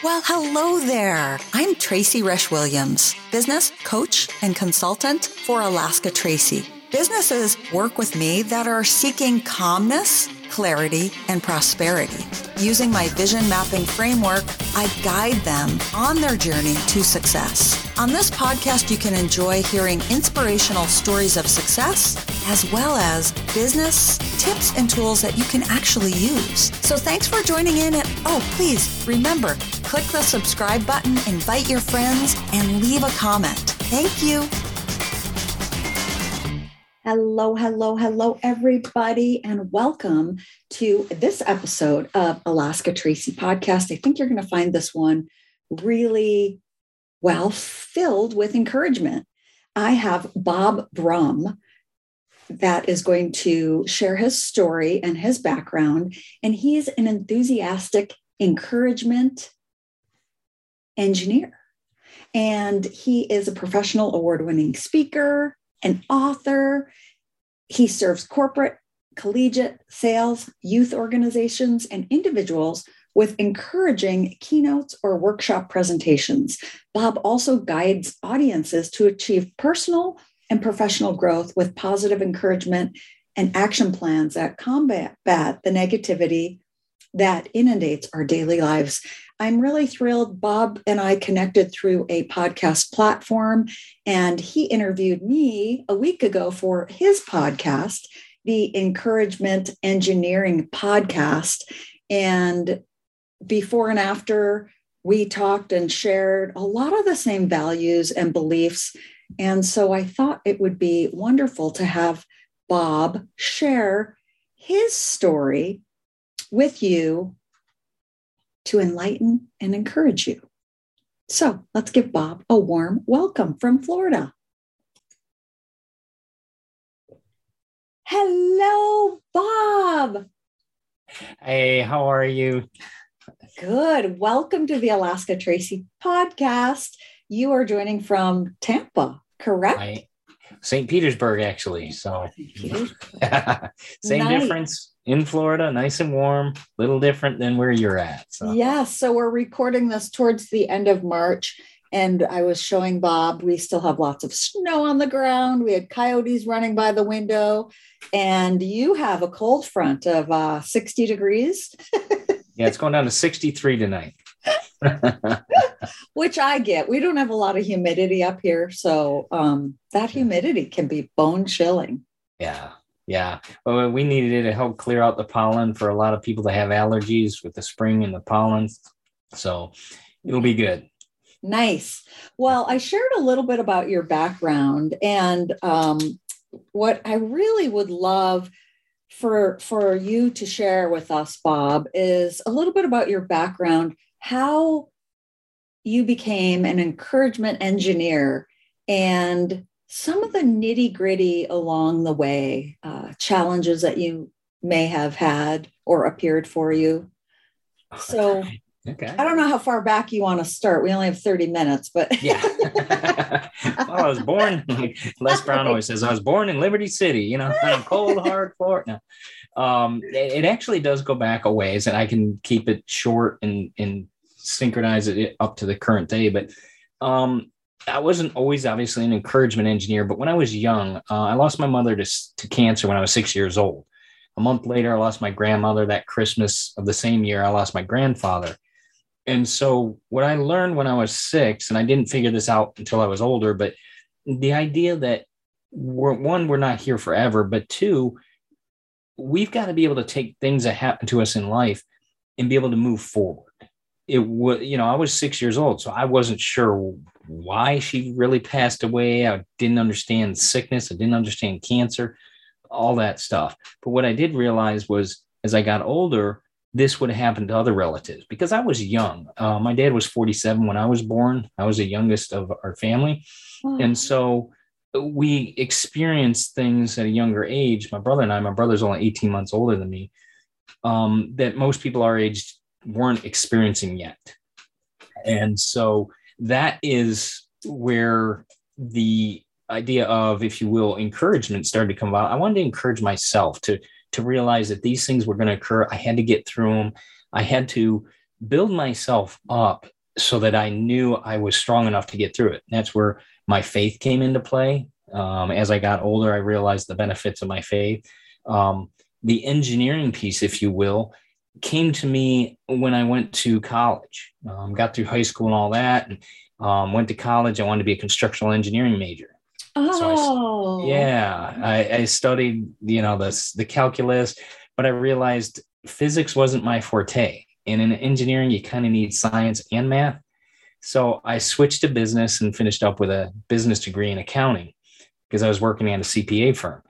Well, hello there. I'm Tracy Resch Williams, business coach and consultant for Alaska Tracy. Businesses work with me that are seeking calmness, clarity, and prosperity. Using my vision mapping framework, I guide them on their journey to success. On this podcast, you can enjoy hearing inspirational stories of success as well as business tips and tools that you can actually use. So thanks for joining in. And oh, please remember, click the subscribe button, invite your friends, and leave a comment. Thank you. Hello, hello, hello, everybody, and welcome to this episode of Alaska Tracy podcast. I think you're going to find this one really well filled with encouragement. I have Bob Brumm that is going to share his story and his background, and he's an enthusiastic encouragement engineer. And he is a professional award winning speaker, an author. He serves corporate, collegiate, sales, youth organizations, and individuals with encouraging keynotes or workshop presentations. Bob also guides audiences to achieve personal and professional growth with positive encouragement and action plans that combat the negativity that inundates our daily lives. I'm really thrilled. Bob and I connected through a podcast platform, and he interviewed me a week ago for his podcast, the Encouragement Engineering Podcast. And before and after, we talked and shared a lot of the same values and beliefs. And so I thought it would be wonderful to have Bob share his story with you to enlighten and encourage you. So let's give Bob a warm welcome from Florida. Hello, Bob. Hey, how are you? Good. Welcome to the Alaska Tracy podcast. You are joining from Tampa, correct? I, St. Petersburg, actually. So, same nice. difference in Florida, nice and warm, little different than where you're at. So. Yeah. So, we're recording this towards the end of March. And I was showing Bob, we still have lots of snow on the ground. We had coyotes running by the window. And you have a cold front of uh, 60 degrees. yeah, it's going down to 63 tonight. Which I get. We don't have a lot of humidity up here. So um, that humidity can be bone chilling. Yeah. Yeah. Well, we needed it to help clear out the pollen for a lot of people that have allergies with the spring and the pollen. So it'll be good. Nice. Well, I shared a little bit about your background and um, what I really would love for for you to share with us bob is a little bit about your background how you became an encouragement engineer and some of the nitty gritty along the way, uh, challenges that you may have had or appeared for you. So, okay. I don't know how far back you want to start. We only have 30 minutes, but yeah. well, I was born, Les Brown always says, I was born in Liberty City, you know, on cold, hard floor. No. Um, it, it, actually does go back a ways, and I can keep it short and, and synchronize it up to the current day. But um, I wasn't always obviously an encouragement engineer, but when I was young, uh, I lost my mother to, to cancer when I was six years old. A month later, I lost my grandmother. That Christmas of the same year, I lost my grandfather. And so, what I learned when I was six, and I didn't figure this out until I was older, but the idea that we're, one, we're not here forever, but two, we've got to be able to take things that happen to us in life and be able to move forward it was you know i was six years old so i wasn't sure why she really passed away. I didn't understand sickness. I didn't understand cancer all that stuff. But what i did realize was as i got older this would happen to other relatives because i was young. Uh, my dad was 47 when i was born. I was the youngest of our family. Wow. and so we experienced things at a younger age. My brother and i my brother's only 18 months older than me um, that most people our age weren't experiencing yet. And so that is where the idea of, if you will, encouragement started to come about. I wanted to encourage myself to to realize that these things were going to occur. I had to get through them. I had to build myself up so that I knew I was strong enough to get through it. And that's where my faith came into play. Um, as I got older, I realized the benefits of my faith. Um, the engineering piece, if you will, came to me when I went to college. Um, got through high school and all that, and um, went to college. I wanted to be a constructional engineering major. Oh, So I, yeah, I, I studied, you know, the the calculus, but I realized physics wasn't my forte. And in engineering, you kind of need science and math. So I switched to business and finished up with a business degree in accounting because I was working at a CPA firm.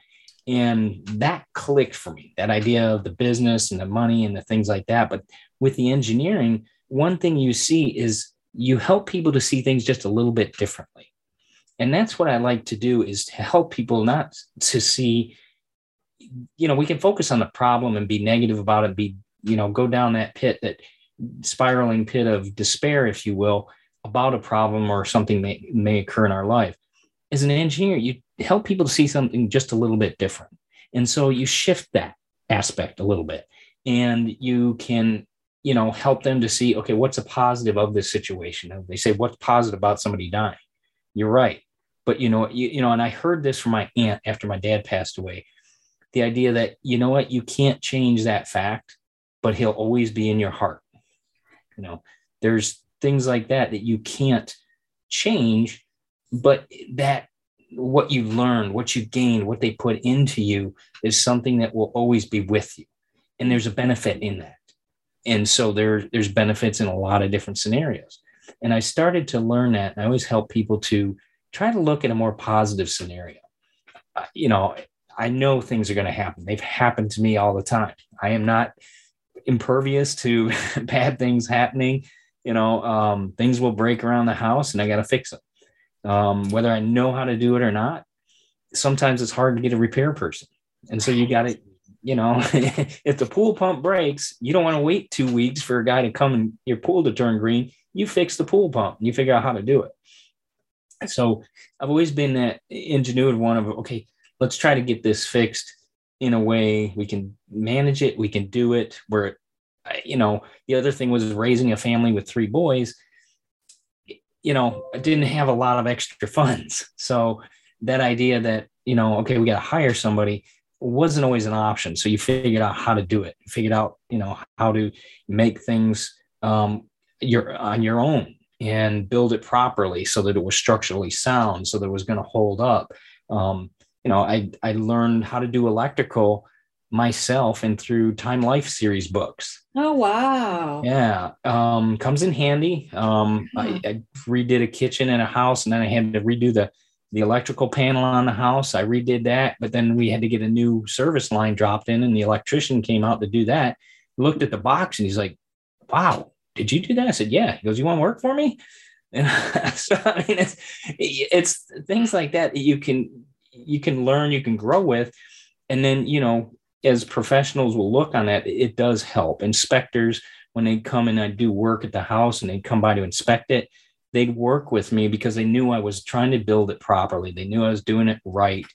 And that clicked for me that idea of the business and the money and the things like that. But with the engineering, one thing you see is you help people to see things just a little bit differently. And that's what I like to do is to help people not to see, you know, we can focus on the problem and be negative about it, be, you know, go down that pit, that spiraling pit of despair, if you will, about a problem or something may, may occur in our life. As an engineer, you help people to see something just a little bit different. And so you shift that aspect a little bit and you can, you know, help them to see, okay, what's a positive of this situation? They say, what's positive about somebody dying? You're right. But you know, you, you know, and I heard this from my aunt after my dad passed away. The idea that, you know what, you can't change that fact, but he'll always be in your heart. You know, there's things like that that you can't change, but that what you learned, what you gained, what they put into you is something that will always be with you. And there's a benefit in that. And so there, there's benefits in a lot of different scenarios. And I started to learn that. And I always help people to try to look at a more positive scenario. Uh, you know, I know things are going to happen. They've happened to me all the time. I am not impervious to bad things happening. You know, um, things will break around the house and I got to fix them um, whether I know how to do it or not. Sometimes it's hard to get a repair person. And so you got to, you know, if the pool pump breaks, you don't want to wait two weeks for a guy to come and your pool to turn green. You fix the pool pump and you figure out how to do it. So I've always been that ingenuity one of, okay, let's try to get this fixed in a way we can manage it, we can do it. Where, you know, the other thing was raising a family with three boys you know, I didn't have a lot of extra funds. So that idea that, you know, okay, we got to hire somebody wasn't always an option. So you figured out how to do it, you figured out, you know, how to make things um, your on your own and build it properly so that it was structurally sound, so that it was going to hold up. Um, you know, I I learned how to do electrical myself and through Time Life series books. Oh wow! Yeah, um, comes in handy. Um, I. I, redid a kitchen in a house, and then I had to redo the the electrical panel on the house. I redid that, but then we had to get a new service line dropped in, and the electrician came out to do that. Looked at the box, and he's like, "Wow, did you do that?" I said, "Yeah." He goes, "You want to work for me?" And so I mean, it's it's things like that that you can you can learn, you can grow with, and then you know as professionals will look on that, it does help. Inspectors, when they come and I do work at the house and they come by to inspect it, they'd work with me because they knew I was trying to build it properly. They knew I was doing it right.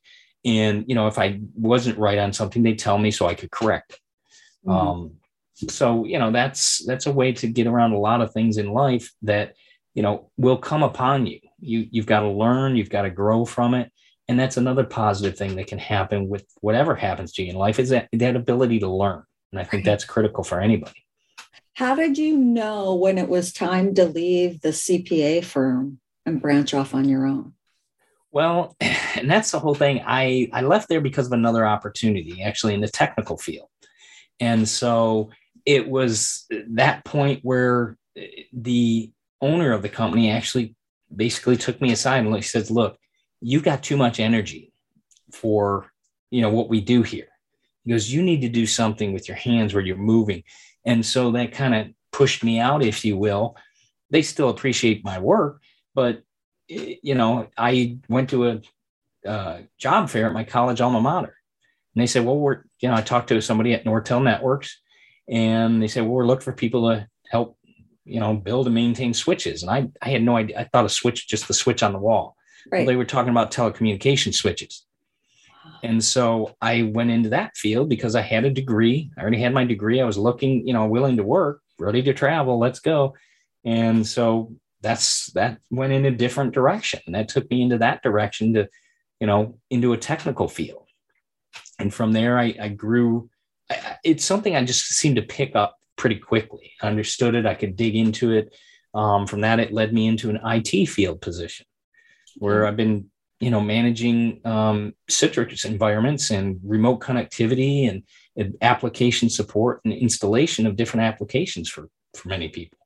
And, you know, if I wasn't right on something, they'd tell me so I could correct it. Mm-hmm. Um, so, you know, that's, that's a way to get around a lot of things in life that, you know, will come upon you. You, you've got to learn, you've got to grow from it and that's another positive thing that can happen with whatever happens to you in life is that, that ability to learn. And i think that's critical for anybody. How did you know when it was time to leave the cpa firm and branch off on your own? Well and that's the whole thing. I i left there because of another opportunity actually in the technical field. And so it was that point where eh, the owner of the company actually basically took me aside and he says look you've got too much energy for you know what we do here. He goes you need to do something with your hands where you're moving. And so that kind of pushed me out if you will. They still appreciate my work but you know i went to a uh, job fair at my college alma mater. And they said well we're you know i talked to somebody at nortel networks and they said well we're looking for people to help you know build and maintain switches. And i i had no idea i thought a switch just the switch on the wall Right. Well, they were talking about telecommunication switches. And so I went into that field because I had a degree. I already had my degree. I was looking, you know, willing to work, ready to travel. Let's go. And so that's that went in a different direction. And that took me into that direction to, you know, into a technical field. And from there, I, I grew. I, it's something I just seemed to pick up pretty quickly. I understood it. I could dig into it. Um, from that, it led me into an IT field position where I've been, you know, managing um, Citrix environments and remote connectivity and, and application support and installation of different applications for, for many people.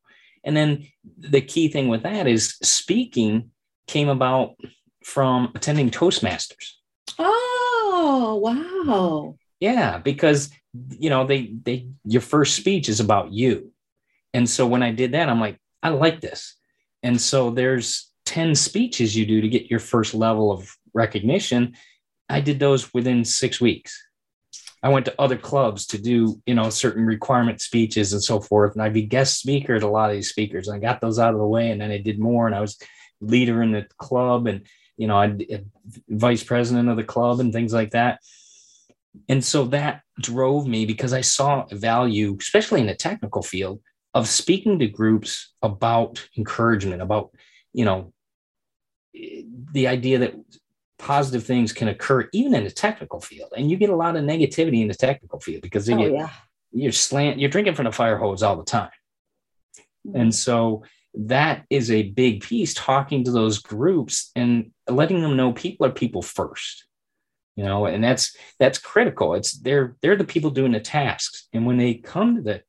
And then the key thing with that is speaking came about from attending Toastmasters. Oh, wow. Yeah, because you know, they they your first speech is about you. And so when I did that, I'm like, I like this. And so there's 10 speeches you do to get your first level of recognition. I did those within six weeks. I went to other clubs to do, you know, certain requirement speeches and so forth. And I'd be guest speaker at a lot of these speakers. And I got those out of the way. And then I did more. And I was leader in the club and, you know, I vice president of the club and things like that. And so that drove me because I saw value, especially in the technical field, of speaking to groups about encouragement, about, you know, the idea that positive things can occur even in the technical field. And you get a lot of negativity in the technical field because oh, yeah. you're slant, you're drinking from the fire hose all the time. Mm-hmm. And so that is a big piece talking to those groups and letting them know people are people first you know and that's that's critical it's they're they're the people doing the tasks and when they come to the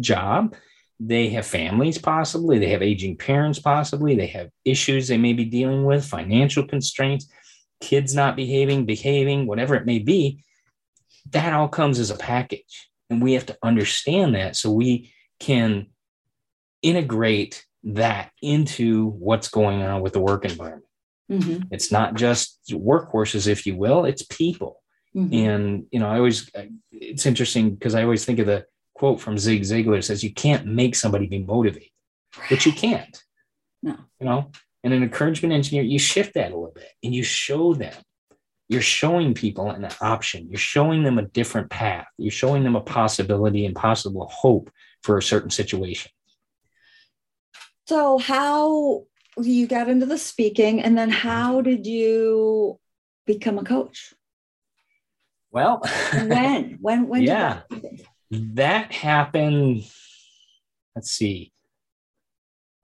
job they have families possibly they have aging parents possibly they have issues they may be dealing with financial constraints kids not behaving behaving whatever it may be that all comes as a package and we have to understand that so we can integrate that into what's going on with the work environment Mm-hmm. It's not just workhorses, if you will, it's people. Mm-hmm. And, you know, I always, it's interesting because I always think of the quote from Zig Ziglar says, you can't make somebody be motivated, but you can't. No. You know, and an encouragement engineer, you shift that a little bit and you show them. You're showing people an option. You're showing them a different path. You're showing them a possibility and possible hope for a certain situation. So, how you got into the speaking and then how did you become a coach well when when when yeah that, that, happened let's see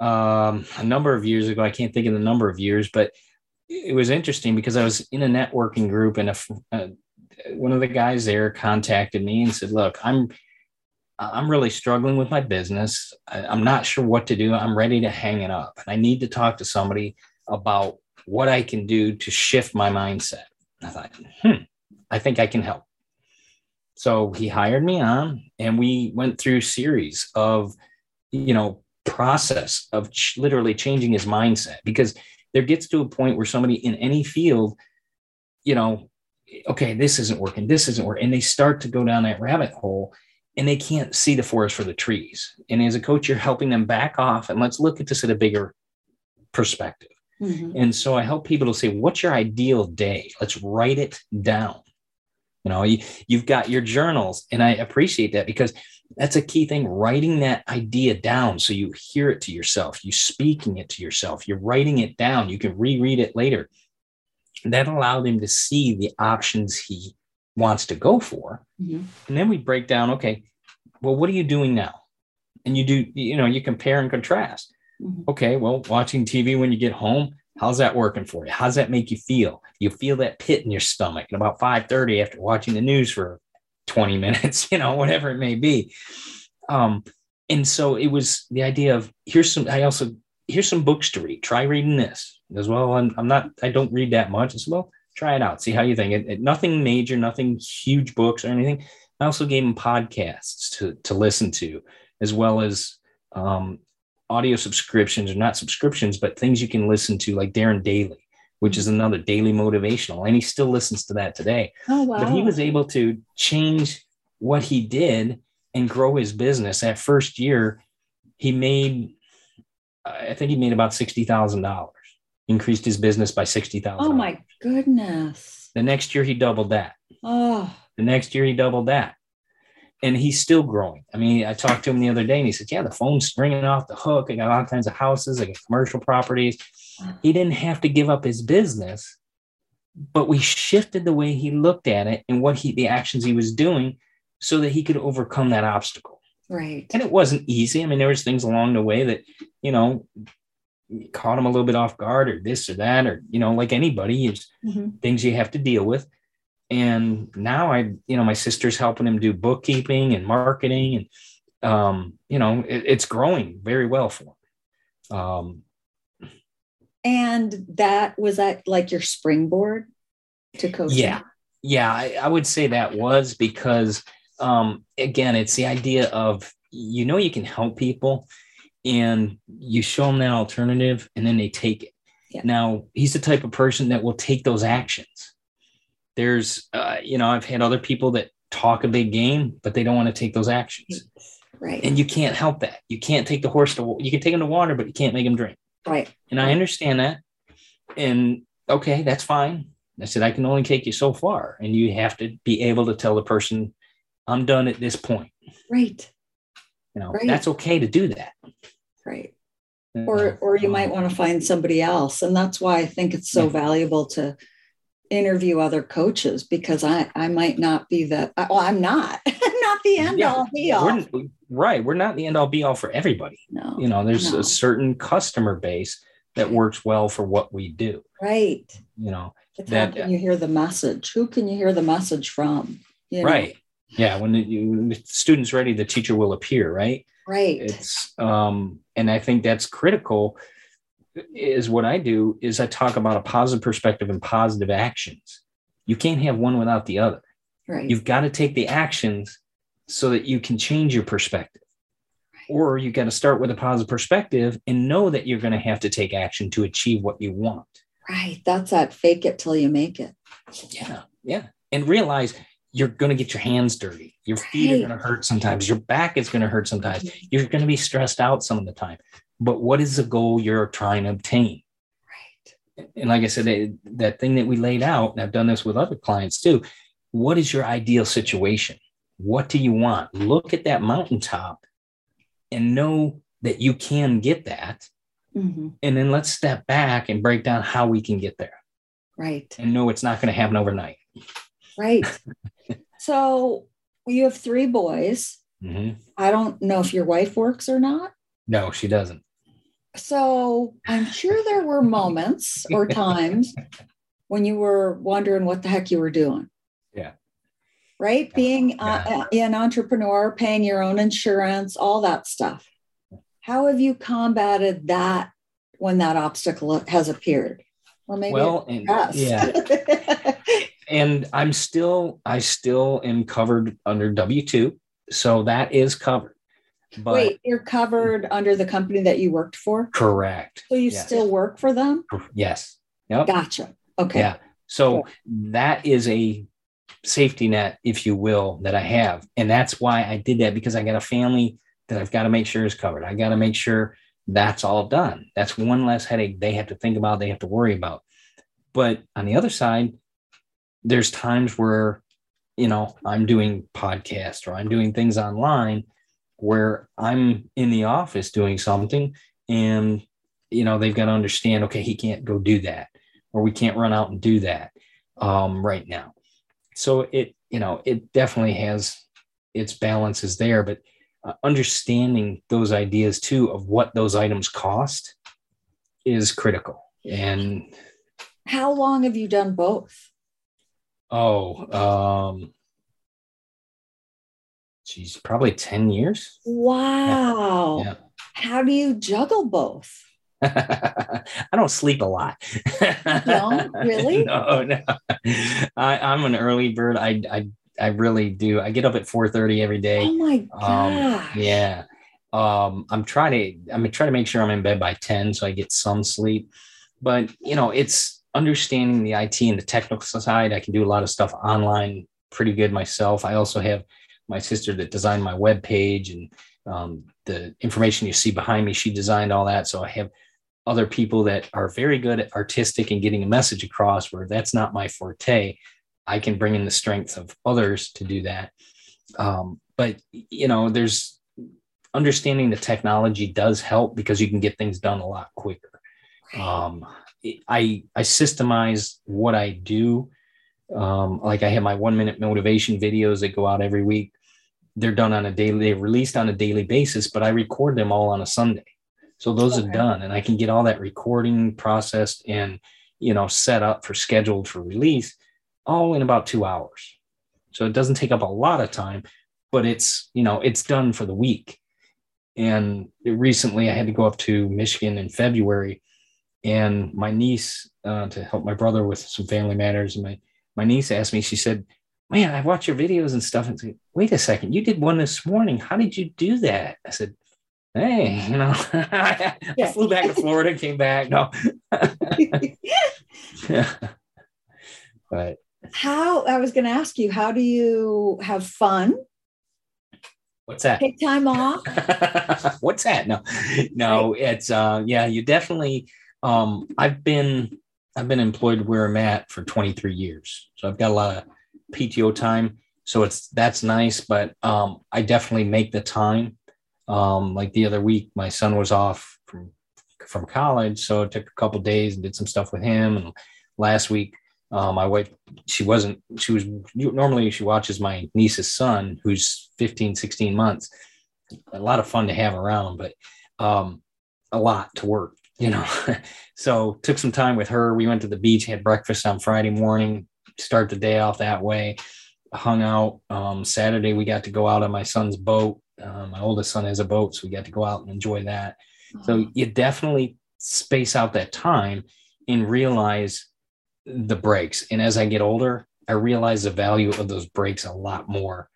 um a number of years ago i can't think of the number of years but it was interesting because i was in a networking group and a, a one of the guys there contacted me and said look i'm I'm really struggling with my business. I, am not sure what to do. I'm ready to hang it up. And I need to talk to somebody about what I can do to shift my mindset. I thought, hmm, I think I can help. So he hired me on, and we went through series of, you know, process of ch- literally changing his mindset because there gets to a point where somebody in any field, you know, okay, this isn't working, this isn't working, and they start to go down that rabbit hole and they can't see the forest for the trees. And as a coach, you're helping them back off and let's look at this at a bigger perspective. Mm-hmm. And so I help people to say, what's your ideal day? Let's write it down. You know, you, you've got your journals, and I appreciate that because that's a key thing writing that idea down so you hear it to yourself, you speaking it to yourself, you're writing it down, you can reread it later. That allowed him to see the options he wants to go for. Mm-hmm. And then we break down, okay, well, what are you doing now? And you do, you know, you compare and contrast. Mm-hmm. Okay, well, watching TV when you get home, how's that working for you? How's that make you feel? You feel that pit in your stomach at about 5:30 after watching the news for 20 minutes, you know, whatever it may be. Um, and so it was the idea of here's some, I also here's some books to read. Try reading this as well. I'm, I'm not, I don't read that much as well try it out, see how you think. It, it, nothing major, nothing huge books or anything. I also gave him podcasts to to listen to, as well as um, audio subscriptions or not subscriptions, but things you can listen to, like Darren Daily, which is mm-hmm. another daily motivational, and he still listens to that today. Oh wow! But he was able to change what he did and grow his business. That first year, he made, I think he made about sixty thousand dollars increased his business by 60,000. Oh my goodness. The next year he doubled that. Oh. The next year he doubled that. And he's still growing. I mean, I talked to him the other day and he said, Yeah, the phone's ringing off the hook. I got all kinds of houses, I got commercial properties. He didn't have to give up his business, but we shifted the way he looked at it and what he, the actions he was doing so that he could overcome that obstacle. Right. And it wasn't easy. I mean, there was things along the way that, you know, caught him a little bit off guard or this or that, or, you know, like anybody, it's Mhm. things you have to deal with. And now I, you know, my sister's helping him do bookkeeping and marketing and, um, you know, it, it's growing very well for him. Um, And that was that like your springboard to coaching? Yeah. yeah, I, I would say that was because, um, again, it's the idea of, you know, you can help people and you show them that alternative and then they take it. Yeah. Now, he's the type of person that will take those actions. There's, uh, you know, I've had other people that talk a big game, but they don't want to take those actions. Right. And you can't help that. You can't take the horse to, you can take him to water, but you can't make him drink. right. And I understand that. And okay, that's fine. I said, I can only take you so far. And you have to be able to tell the person, I'm done at this point. Right. You know, Right. that's okay to do that. Right. or or you might want to find somebody else and that's why i think it's so valuable to interview other coaches because i i might not be the well i'm not i'm not the end Yeah. all be all We're, right. We're not the end all be all for everybody. no You know, there's No. a certain customer base that works well for what we do. right You know, it's That- how can you hear the message who can you hear the message from You know? right. Yeah. When the, you, when the student's ready, the teacher will appear, right? right it's um and i think that's critical is what i do is i talk about a positive perspective and positive actions. You can't have one without the other. Right. You've got to take the actions so that you can change your perspective. Or you got to start with a positive perspective and know that you're going to have to take action to achieve what you want. Right. That's that fake it till you make it. Yeah. Yeah. And realize you're going to get your hands dirty. Your feet are going to hurt sometimes. Your back is going to hurt sometimes. Mm-hmm. You're going to be stressed out some of the time but what is the goal you're trying to obtain? Right. And like i said that, that thing that we laid out and i've done this with other clients too what is your ideal situation? What do you want? Look at that mountaintop and know that you can get that. Mhm. and then let's step back and break down how we can get there. Right. And know it's not going to happen overnight. Right. So you have three boys. Mhm. i don't know if your wife works or not no she doesn't So I'm sure there were moments or times when you were wondering what the heck you were doing. Yeah. Right? Being uh, Yeah. uh, an entrepreneur, paying your own insurance, all that stuff. How have you combated that when that obstacle has appeared? Or maybe well and, yeah and i'm still i still am covered under w2 so that is covered but Wait, you're covered under the company that you worked for? correct So you Yes. still work for them? yes yep Gotcha. Okay. yeah so that is a safety net if you will that i have and that's why i did that because i got a family that i've got to make sure is covered i got to make sure that's all done that's one less headache they have to think about they have to worry about but on the other side there's times where you know i'm doing podcasts or i'm doing things online where i'm in the office doing something and you know they've got to understand okay he can't go do that or we can't run out and do that um, right now so it you know it definitely has its balances there but uh, understanding those ideas too of what those items cost is critical and How long have you done both? oh um geez probably 10 years Wow. Yeah. How do you juggle both? I don't sleep a lot. don't? Really? No, no. I, I'm an early bird. I, I, I really do. I get up at 4:30 every day. Oh my Um, yeah. Um, I'm trying to. I'm trying to make sure I'm in bed by 10 so I get some sleep. But you know, it's understanding the IT and the technical side. I can do a lot of stuff online pretty good myself. I also have my sister that designed my web page and um, the information you see behind me. She designed all that. So I have other people that are very good at artistic and getting a message across where that's not my forte. I can bring in the strength of others to do that. Um, but you know, there's understanding the technology does help because you can get things done a lot quicker. Um, I I systemize what I do. Um, like I have my one minute motivation videos that go out every week. They're done on a daily, they're released on a daily basis, but I record them all on a Sunday. So those okay. are done and I can get all that recording processed and you know set up for scheduled for release all in about two hours. So it doesn't take up a lot of time, but it's you know it's done for the week. And recently I had to go up to Michigan in February and my niece uh, to help my brother with some family matters and my my niece asked me she said man i watch your videos and stuff and said wait a second you did one this morning how did you do that i said hey you know I, flew back to florida came back no yeah. but how i was going to ask you how do you have fun What's that? Take time off. What's that? No, no, it's uh yeah, you definitely um, I've been I've been employed where I'm at for 23 years, so I've got a lot of PTO time. So it's that's nice, but um, I definitely make the time. Um, like the other week, my son was off from from college, so I took a couple days and did some stuff with him. And last week, um, my wife she wasn't she was normally she watches my niece's son who's 15 16 months a lot of fun to have around but um, a lot to work you know so took some time with her we went to the beach had breakfast on friday morning start the day off that way. Hung out um, saturday we got to go out on my son's boat. Um, my oldest son has a boat so we got to go out and enjoy that. So uh-huh. you definitely space out that time and realize the breaks. And as i get older i realize the value of those breaks a lot more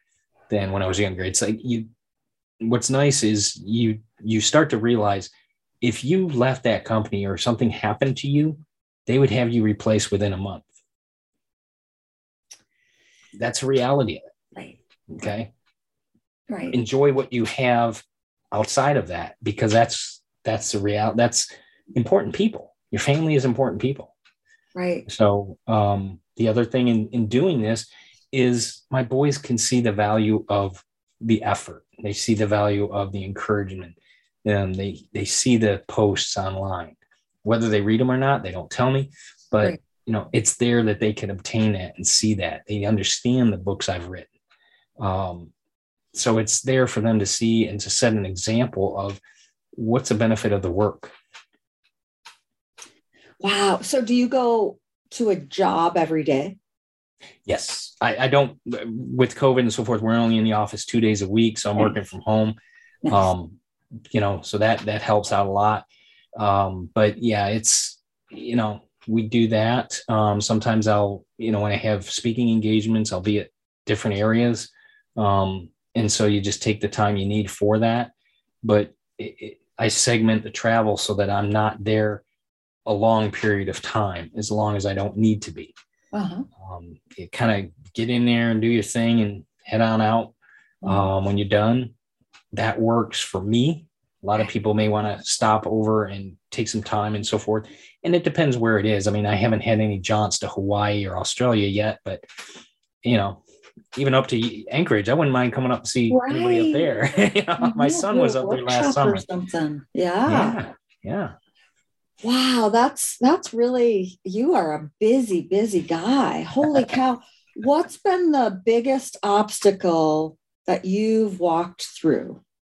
than when i was younger. It's like you what's nice is you you start to realize if you left that company or something happened to you, they would have you replaced within a month. That's a reality of it. Right. Okay. Right. Enjoy what you have outside of that because that's that's the real that's important people. Your family is important people. Right. So um the other thing in, in doing this is my boys can see the value of the effort. They see the value of the encouragement and they they see the posts online whether they read them or not they don't tell me but right. You know it's there that they can obtain that and see that. They understand the books i've written. Um, so it's there for them to see and to set an example of what's the benefit of the work. Wow. So do you go to a job every day? Yes. I, I don't with covid and so forth we're only in the office two days a week so i'm working from home. Nice. um, you know, so that that helps out a lot. Um, but yeah, it's you know, we do that. Um, sometimes I'll, you know, when I have speaking engagements, I'll be at different areas. Um, and so you just take the time you need for that. But it, it, I segment the travel so that I'm not there a long period of time, as long as I don't need to be. Uh-huh. Um, you kind of get in there and do your thing and head on out. Um, when you're done, that works for me. A lot of people may want to stop over and take some time and so forth. And it depends where it is. I mean, I haven't had any jaunts to Hawaii or Australia yet, but you know, even up to Anchorage, I wouldn't mind coming up to see right. anybody up there. you know, my son was up there last summer. something. Yeah. Yeah. Yeah. Wow, that's that's really you are a busy, busy guy. Holy cow. What's been the biggest obstacle that you've walked through?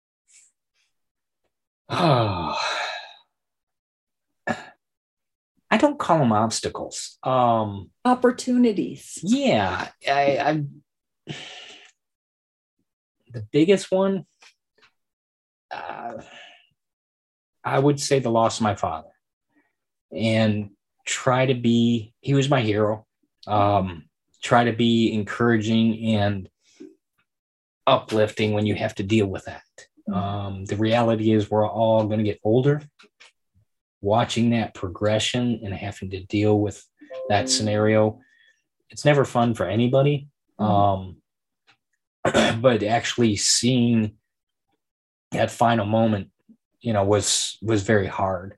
Oh, I don't call them obstacles. Um, Opportunities. Yeah, I, I the biggest one. Uh, I would say the loss of my father, and try to be. He was my hero. Um, try to be encouraging and uplifting when you have to deal with that. Mm-hmm. Um, the reality is, we're all going to get older. Watching that progression and having to deal with that scenario, it's never fun for anybody. Mm-hmm. Um, but actually seeing that final moment, you know, was was very hard.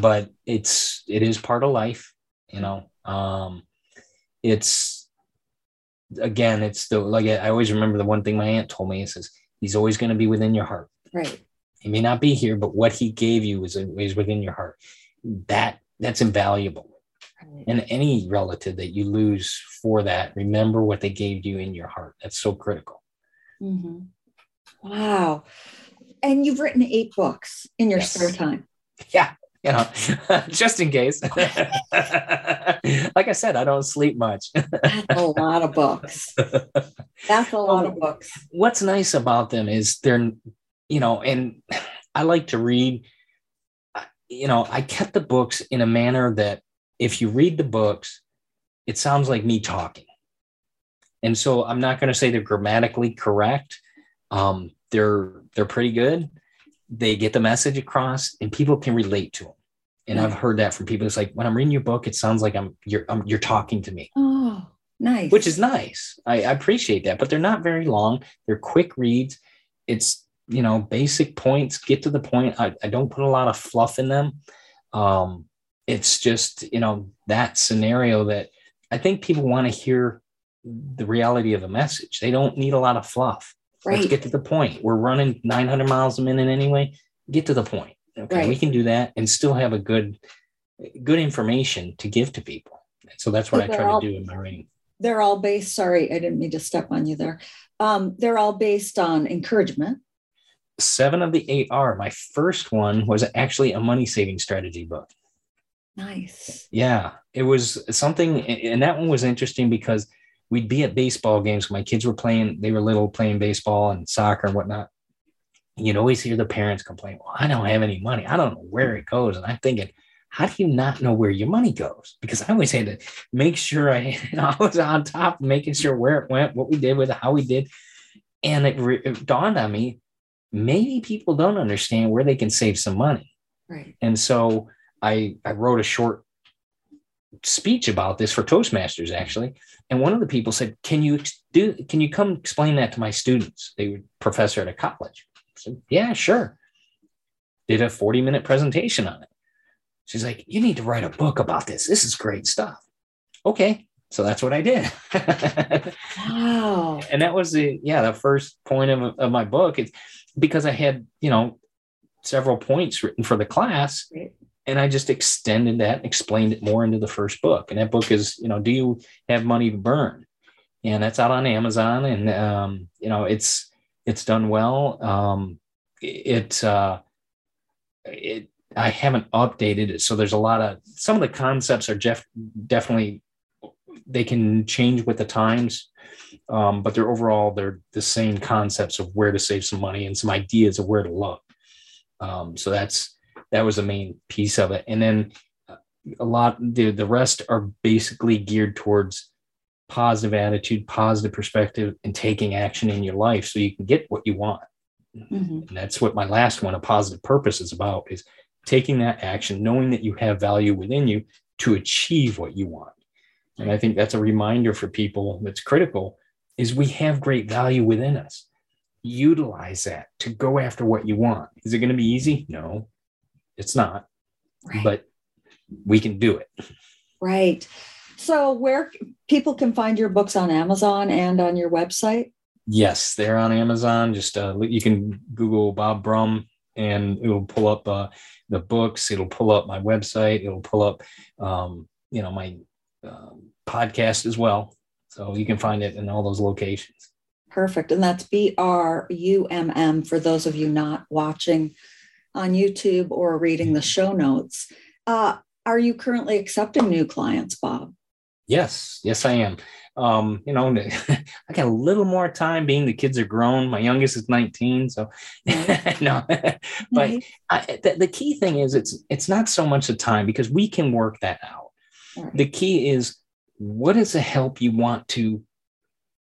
But it's it is part of life, you know. Um, it's again, it's the like I always remember the one thing my aunt told me. It says he's always going to be within your heart. Right. He may not be here, but what he gave you is, is within your heart. That that's invaluable. Right. And any relative that you lose for that, remember what they gave you in your heart. That's so critical. Mm-hmm. Wow. And you've written eight books in your yes. spare time. Yeah. You know, just in case. like I said, I don't sleep much. That's a lot of books. That's a lot of books. What's nice about them is they're, you know, and I like to read. You know, I kept the books in a manner that if you read the books, it sounds like me talking. And so I'm not going to say they're grammatically correct. Um, they're they're pretty good. They get the message across, and people can relate to them. And I've heard that from people. It's like when I'm reading your book, it sounds like I'm you're I'm, you're talking to me. Oh, nice. Which is nice. I, I appreciate that. But they're not very long. They're quick reads. It's you know basic points. Get to the point. I, I don't put a lot of fluff in them. Um, it's just you know that scenario that I think people want to hear the reality of a message. They don't need a lot of fluff. Right. Let's get to the point. We're running 900 miles a minute anyway. Get to the point. Okay, right. we can do that and still have a good, good information to give to people. So that's what I try all, to do in my writing. They're all based. Sorry, I didn't mean to step on you there. Um, they're all based on encouragement. Seven of the eight are. My first one was actually a money saving strategy book. Nice. Yeah, it was something, and that one was interesting because we'd be at baseball games. My kids were playing, they were little playing baseball and soccer and whatnot. You'd always hear the parents complain, Well, I don't have any money. I don't know where it goes. And I'm thinking, how do you not know where your money goes? Because I always had to make sure I, I was on top, making sure where it went, what we did with it, how we did. And it, re- it dawned on me, maybe people don't understand where they can save some money. Right. And so I, I wrote a short speech about this for Toastmasters actually, and one of the people said, "Can you do? Can you come explain that to my students?" They were professor at a college. I said, "Yeah, sure." Did a forty minute presentation on it. She's like, "You need to write a book about this. This is great stuff." Okay, so that's what I did. wow! And that was the yeah the first point of, of my book. It's because I had you know several points written for the class. Right and I just extended that, and explained it more into the first book. And that book is, you know, do you have money to burn? And that's out on Amazon, and um, you know, it's it's done well. Um, it uh, it I haven't updated it, so there's a lot of some of the concepts are def- definitely they can change with the times, um, but they're overall they're the same concepts of where to save some money and some ideas of where to look. Um, so that's that was the main piece of it. And then uh, a lot the the rest are basically geared towards positive attitude, positive perspective, and taking action in your life so you can get what you want. Mm-hmm. And that's what my last one, a positive purpose, is about: is taking that action, knowing that you have value within you to achieve what you want. And I think that's a reminder for people that's critical is we have great value within us. Utilize that to go after what you want. Is it going to be easy? No. It's not, right. but we can do it. Right. So, where people can find your books on Amazon and on your website? Yes, they're on Amazon. Just uh, you can Google Bob Brumm and it'll pull up uh, the books. It'll pull up my website. It'll pull up, um, you know, my uh, podcast as well. So you can find it in all those locations. Perfect. And that's B R U M M for those of you not watching on YouTube or reading the show notes. Uh, are you currently accepting new clients, Bob? Yes, yes, I am. Um, you know, I got a little more time being the kids are grown. My youngest is 19, so no. but I, the, the, key thing is it's it's not so much the time because we can work that out. Right. The key is what is the help you want to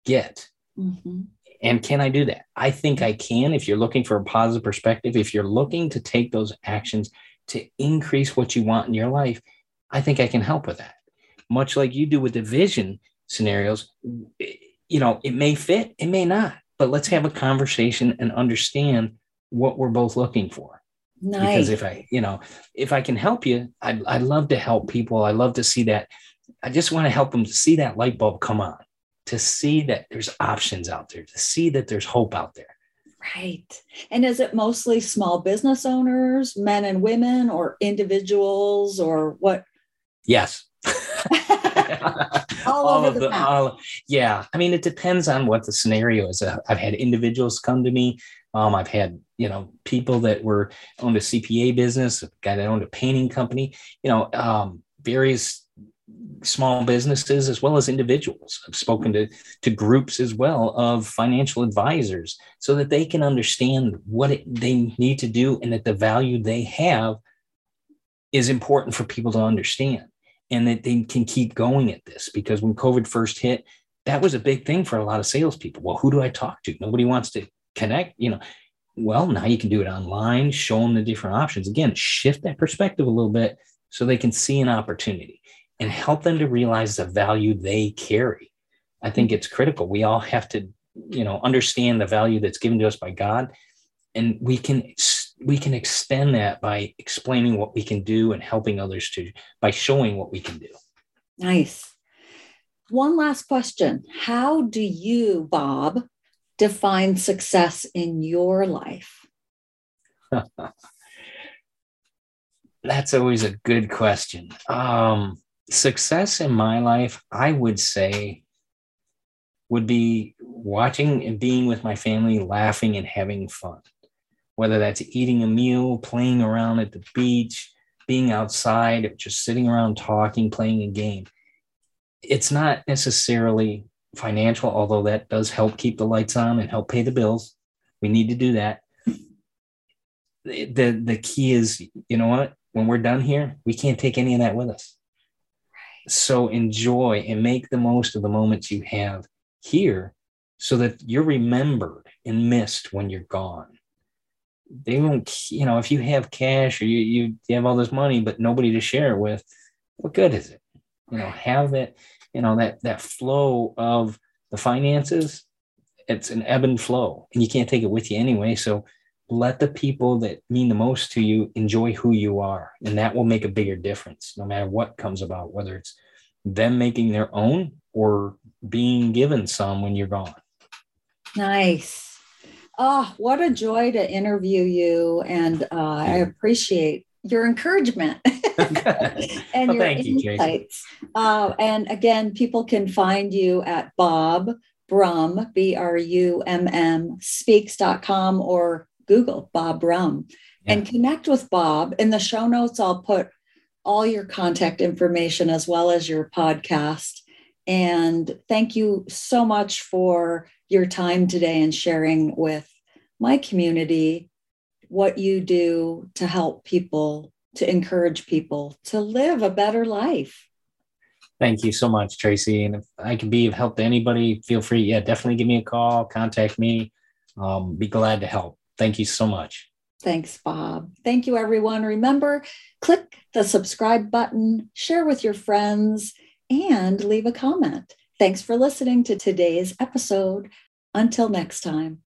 get. Mm-hmm. And can I do that? I think I can if you're looking for a positive perspective, if you're looking to take those actions to increase what you want in your life, I think I can help with that. Much like you do with the vision scenarios, you know, it may fit, it may not, but let's have a conversation and understand what we're both looking for. Nice. Because if I, you know, if I can help you, I I love to help people. I love to see that. I just want to help them to see that light bulb come on to see that there's options out there, to see that there's hope out there. Right. And is it mostly small business owners, men and women, or individuals, or what? Yes. all, all, over the, the all, yeah. I mean, it depends on what the scenario is. Uh, I've had individuals come to me. Um, I've had you know people that were owned a CPA business, a guy that owned a painting company. You know, um, various small businesses as well as individuals. I've spoken to, to groups as well of financial advisors so that they can understand what it, they need to do and that the value they have is important for people to understand and that they can keep going at this because when COVID first hit, that was a big thing for a lot of salespeople. Well, who do I talk to? Nobody wants to connect, you know. Well, now you can do it online, show them the different options. Again, shift that perspective a little bit so they can see an opportunity and help them to realize the value they carry. I think it's critical. We all have to, you know, understand the value that's given to us by God, and we can we can extend that by explaining what we can do and helping others to by showing what we can do. Nice. One last question: How do you, Bob, define success in your life? That's always a good question. Um, success in my life, I would say, would be watching and being with my family, laughing and having fun. Whether that's eating a meal, playing around at the beach, being outside, just sitting around talking, playing a game. It's not necessarily financial, although that does help keep the lights on and help pay the bills. We need to do that. The, the key is, you know what? When we're done here, we can't take any of that with us. So enjoy and make the most of the moments you have here so that you're remembered and missed when you're gone. They won't, you know, if you have cash or you, you, have all this money, but nobody to share it with, what good is it? You know, have that, you know, that that flow of the finances, it's an ebb and flow, and you can't take it with you anyway. So let the people that mean the most to you enjoy who you are and that will make a bigger difference no matter what comes about whether it's them making their own or being given some when you're gone. Nice. Oh what a joy to interview you and uh, i appreciate your encouragement and well, your insights you, uh, and again people can find you at bob Brumm, B R U M M, speaks.com or Google Bob Brumm yeah. and connect with Bob. In the show notes, I'll put all your contact information as well as your podcast. And thank you so much for your time today and sharing with my community what you do to help people, to encourage people to live a better life. Thank you so much, Tracy. And if I can be of help to anybody, feel free. Yeah, definitely give me a call, contact me. Um, be glad to help. Thank you so much. Thanks, Bob. Thank you, everyone. Remember, click the subscribe button, share with your friends, and leave a comment. Thanks for listening to today's episode. Until next time.